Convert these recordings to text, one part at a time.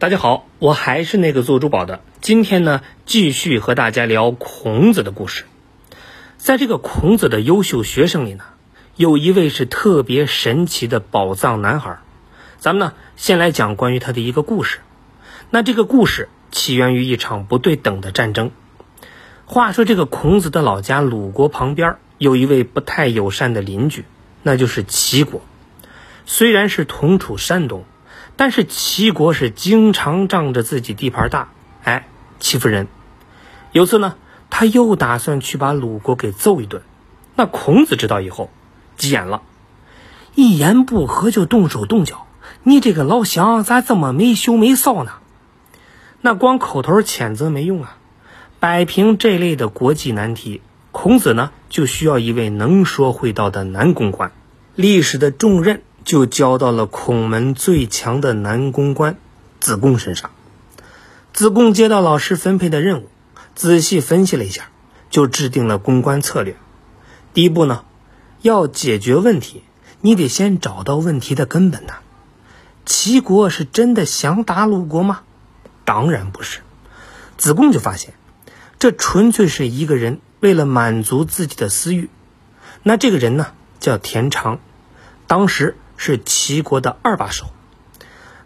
大家好，我还是那个做珠宝的。今天呢，继续和大家聊孔子的故事。在这个孔子的优秀学生里呢，有一位是特别神奇的宝藏男孩。咱们呢，先来讲关于他的一个故事。那这个故事起源于一场不对等的战争。话说，这个孔子的老家鲁国旁边有一位不太友善的邻居，那就是齐国。虽然是同处山东。但是齐国是经常仗着自己地盘大，哎，欺负人。有次呢，他又打算去把鲁国给揍一顿。那孔子知道以后，急眼了，一言不合就动手动脚。你这个老乡咋这么没羞没臊呢？那光口头谴责没用啊，摆平这类的国际难题，孔子呢就需要一位能说会道的男公关。历史的重任。就交到了孔门最强的男公关子贡身上。子贡接到老师分配的任务，仔细分析了一下，就制定了公关策略。第一步呢，要解决问题，你得先找到问题的根本呐。齐国是真的想打鲁国吗？当然不是。子贡就发现，这纯粹是一个人为了满足自己的私欲。那这个人呢，叫田常，当时。是齐国的二把手。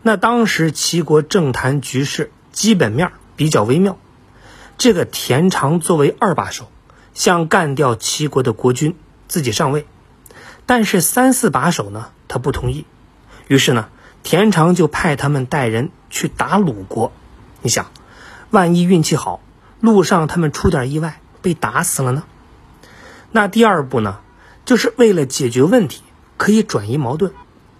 那当时齐国政坛局势基本面比较微妙，这个田常作为二把手，想干掉齐国的国君，自己上位。但是三四把手呢，他不同意。于是呢，田常就派他们带人去打鲁国。你想，万一运气好，路上他们出点意外被打死了呢？那第二步呢，就是为了解决问题，可以转移矛盾。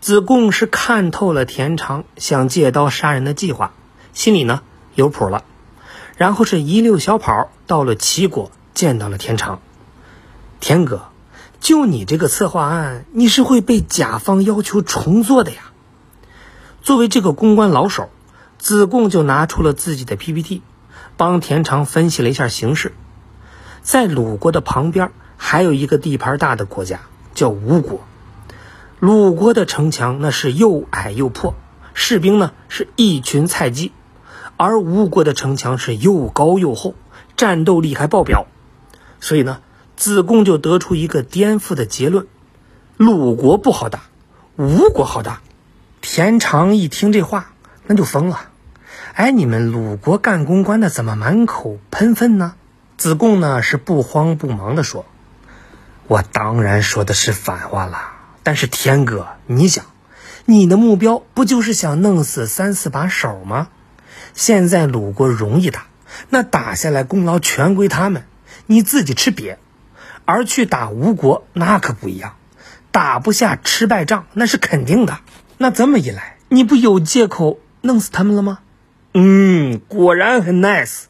子贡是看透了田常想借刀杀人的计划，心里呢有谱了，然后是一溜小跑到了齐国，见到了田常。田哥，就你这个策划案，你是会被甲方要求重做的呀。作为这个公关老手，子贡就拿出了自己的 PPT，帮田常分析了一下形势。在鲁国的旁边，还有一个地盘大的国家，叫吴国。鲁国的城墙那是又矮又破，士兵呢是一群菜鸡，而吴国的城墙是又高又厚，战斗力还爆表。所以呢，子贡就得出一个颠覆的结论：鲁国不好打，吴国好打。田常一听这话，那就疯了。哎，你们鲁国干公关的怎么满口喷粪呢？子贡呢是不慌不忙的说：“我当然说的是反话了。”但是天哥，你想，你的目标不就是想弄死三四把手吗？现在鲁国容易打，那打下来功劳全归他们，你自己吃瘪。而去打吴国那可不一样，打不下吃败仗那是肯定的。那这么一来，你不有借口弄死他们了吗？嗯，果然很 nice。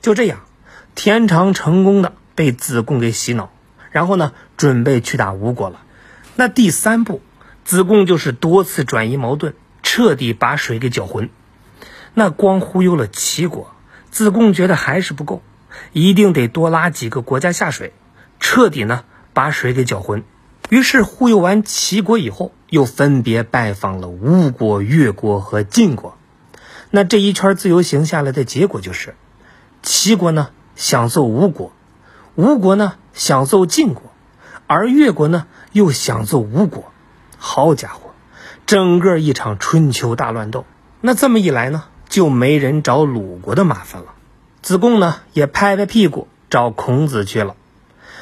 就这样，田常成功的被子贡给洗脑，然后呢，准备去打吴国了。那第三步，子贡就是多次转移矛盾，彻底把水给搅浑。那光忽悠了齐国，子贡觉得还是不够，一定得多拉几个国家下水，彻底呢把水给搅浑。于是忽悠完齐国以后，又分别拜访了吴国、越国和晋国。那这一圈自由行下来的结果就是，齐国呢想揍吴国，吴国呢想揍晋国。而越国呢，又想做吴国，好家伙，整个一场春秋大乱斗。那这么一来呢，就没人找鲁国的麻烦了。子贡呢，也拍拍屁股找孔子去了。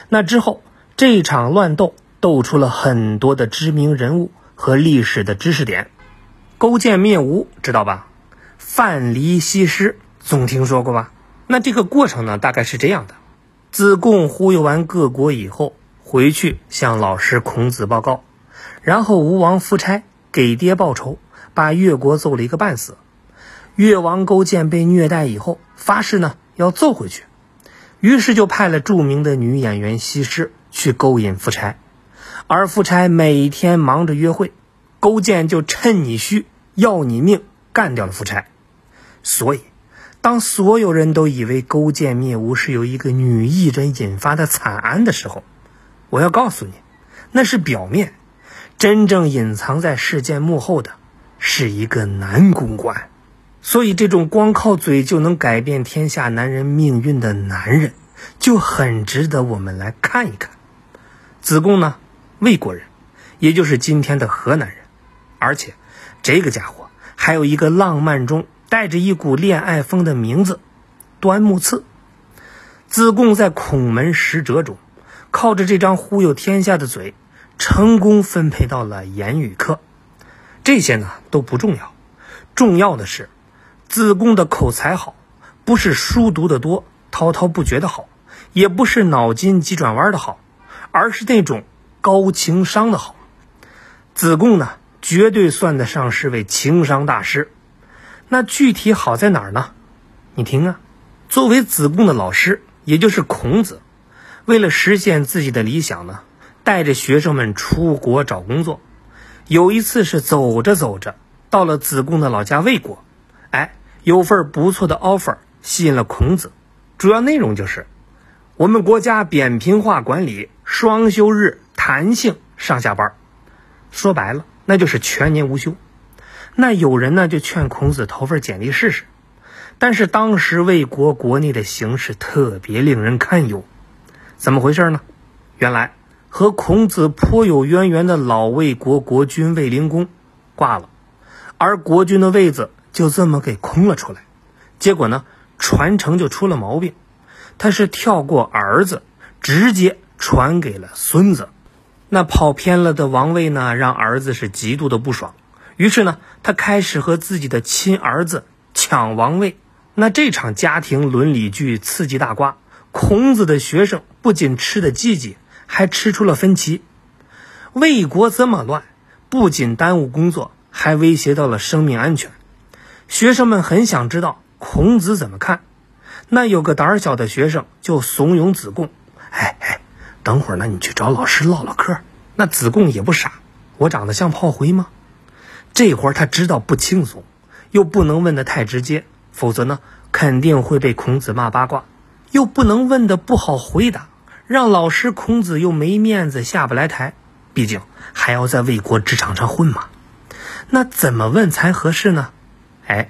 那之后，这场乱斗斗出了很多的知名人物和历史的知识点。勾践灭吴，知道吧？范蠡西施，总听说过吧？那这个过程呢，大概是这样的：子贡忽悠完各国以后。回去向老师孔子报告，然后吴王夫差给爹报仇，把越国揍了一个半死。越王勾践被虐待以后，发誓呢要揍回去，于是就派了著名的女演员西施去勾引夫差，而夫差每天忙着约会，勾践就趁你虚要你命，干掉了夫差。所以，当所有人都以为勾践灭吴是由一个女艺人引发的惨案的时候，我要告诉你，那是表面，真正隐藏在事件幕后的，是一个男公关。所以，这种光靠嘴就能改变天下男人命运的男人，就很值得我们来看一看。子贡呢，魏国人，也就是今天的河南人，而且这个家伙还有一个浪漫中带着一股恋爱风的名字——端木赐。子贡在孔门十哲中，靠着这张忽悠天下的嘴，成功分配到了言语课。这些呢都不重要，重要的是。子贡的口才好，不是书读得多、滔滔不绝的好，也不是脑筋急转弯的好，而是那种高情商的好。子贡呢，绝对算得上是位情商大师。那具体好在哪儿呢？你听啊，作为子贡的老师，也就是孔子，为了实现自己的理想呢，带着学生们出国找工作。有一次是走着走着，到了子贡的老家魏国，哎。有份不错的 offer 吸引了孔子，主要内容就是我们国家扁平化管理，双休日弹性上下班，说白了那就是全年无休。那有人呢就劝孔子投份简历试试，但是当时魏国国内的形势特别令人堪忧，怎么回事呢？原来和孔子颇有渊源的老魏国国君卫灵公挂了，而国君的位子。就这么给空了出来，结果呢，传承就出了毛病。他是跳过儿子，直接传给了孙子。那跑偏了的王位呢，让儿子是极度的不爽。于是呢，他开始和自己的亲儿子抢王位。那这场家庭伦理剧刺激大瓜，孔子的学生不仅吃的积极，还吃出了分歧。魏国这么乱，不仅耽误工作，还威胁到了生命安全。学生们很想知道孔子怎么看，那有个胆小的学生就怂恿子贡：“哎哎，等会儿呢，你去找老师唠唠嗑。”那子贡也不傻，我长得像炮灰吗？这会他知道不轻松，又不能问的太直接，否则呢肯定会被孔子骂八卦；又不能问的不好回答，让老师孔子又没面子下不来台。毕竟还要在魏国职场上混嘛。那怎么问才合适呢？哎，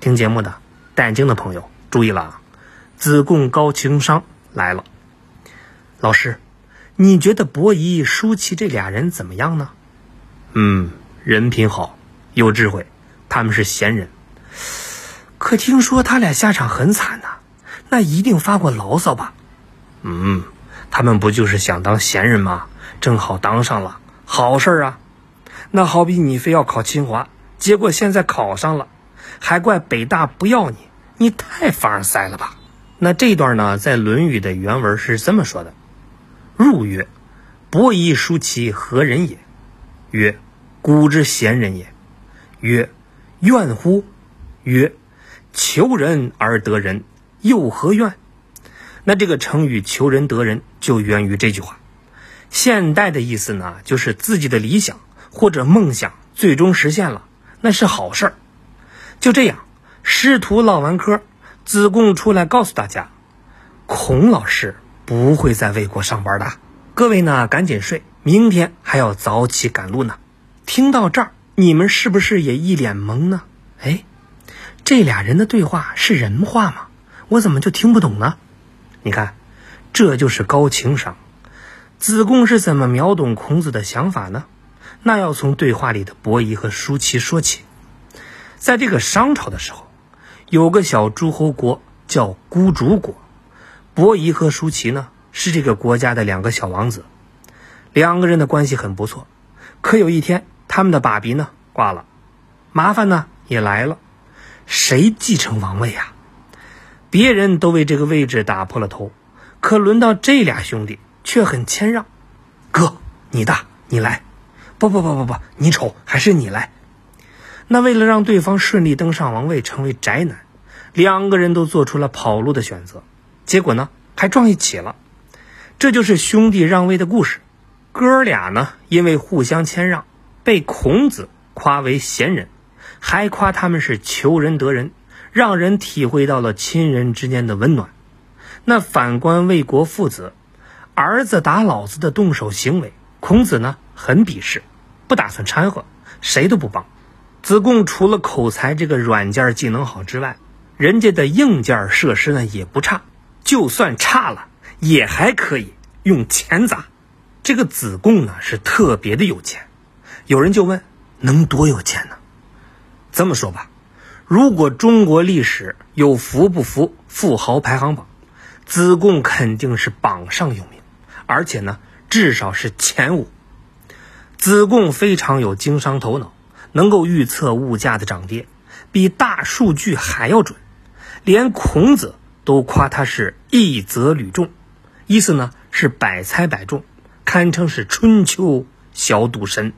听节目的戴眼镜的朋友注意了啊！子贡高情商来了。老师，你觉得伯夷、叔齐这俩人怎么样呢？嗯，人品好，有智慧，他们是贤人。可听说他俩下场很惨呐，那一定发过牢骚吧？嗯，他们不就是想当闲人吗？正好当上了，好事儿啊！那好比你非要考清华，结果现在考上了。还怪北大不要你，你太凡尔赛了吧？那这段呢，在《论语》的原文是这么说的：“入曰，伯夷、叔齐何人也？曰，古之贤人也。曰，怨乎？曰，求人而得人，又何怨？”那这个成语“求人得人”就源于这句话。现代的意思呢，就是自己的理想或者梦想最终实现了，那是好事儿。就这样，师徒唠完嗑，子贡出来告诉大家，孔老师不会在魏国上班的。各位呢，赶紧睡，明天还要早起赶路呢。听到这儿，你们是不是也一脸懵呢？哎，这俩人的对话是人话吗？我怎么就听不懂呢？你看，这就是高情商。子贡是怎么秒懂孔子的想法呢？那要从对话里的伯夷和叔齐说起。在这个商朝的时候，有个小诸侯国叫孤竹国，伯夷和叔齐呢是这个国家的两个小王子，两个人的关系很不错。可有一天，他们的爸比呢挂了，麻烦呢也来了，谁继承王位呀？别人都为这个位置打破了头，可轮到这俩兄弟却很谦让，哥你大你来，不不不不不，你丑还是你来。那为了让对方顺利登上王位，成为宅男，两个人都做出了跑路的选择，结果呢还撞一起了。这就是兄弟让位的故事。哥俩呢因为互相谦让，被孔子夸为贤人，还夸他们是求人得人，让人体会到了亲人之间的温暖。那反观魏国父子，儿子打老子的动手行为，孔子呢很鄙视，不打算掺和，谁都不帮。子贡除了口才这个软件技能好之外，人家的硬件设施呢也不差，就算差了也还可以用钱砸。这个子贡呢是特别的有钱。有人就问，能多有钱呢？这么说吧，如果中国历史有服不服富豪排行榜，子贡肯定是榜上有名，而且呢至少是前五。子贡非常有经商头脑。能够预测物价的涨跌，比大数据还要准，连孔子都夸他是一则屡中，意思呢是百猜百中，堪称是春秋小赌神。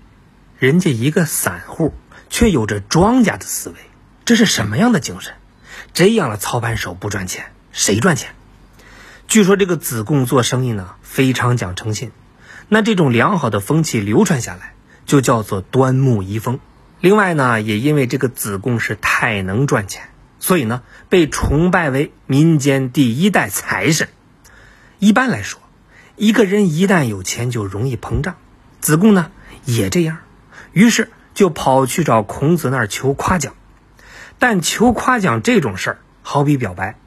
人家一个散户却有着庄家的思维，这是什么样的精神？这样的操盘手不赚钱，谁赚钱？据说这个子贡做生意呢非常讲诚信，那这种良好的风气流传下来，就叫做端木遗风。另外呢，也因为这个子贡是太能赚钱，所以呢被崇拜为民间第一代财神。一般来说，一个人一旦有钱就容易膨胀，子贡呢也这样，于是就跑去找孔子那儿求夸奖。但求夸奖这种事儿，好比表白，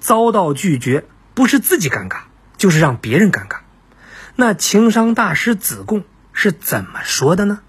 遭到拒绝，不是自己尴尬，就是让别人尴尬。那情商大师子贡是怎么说的呢？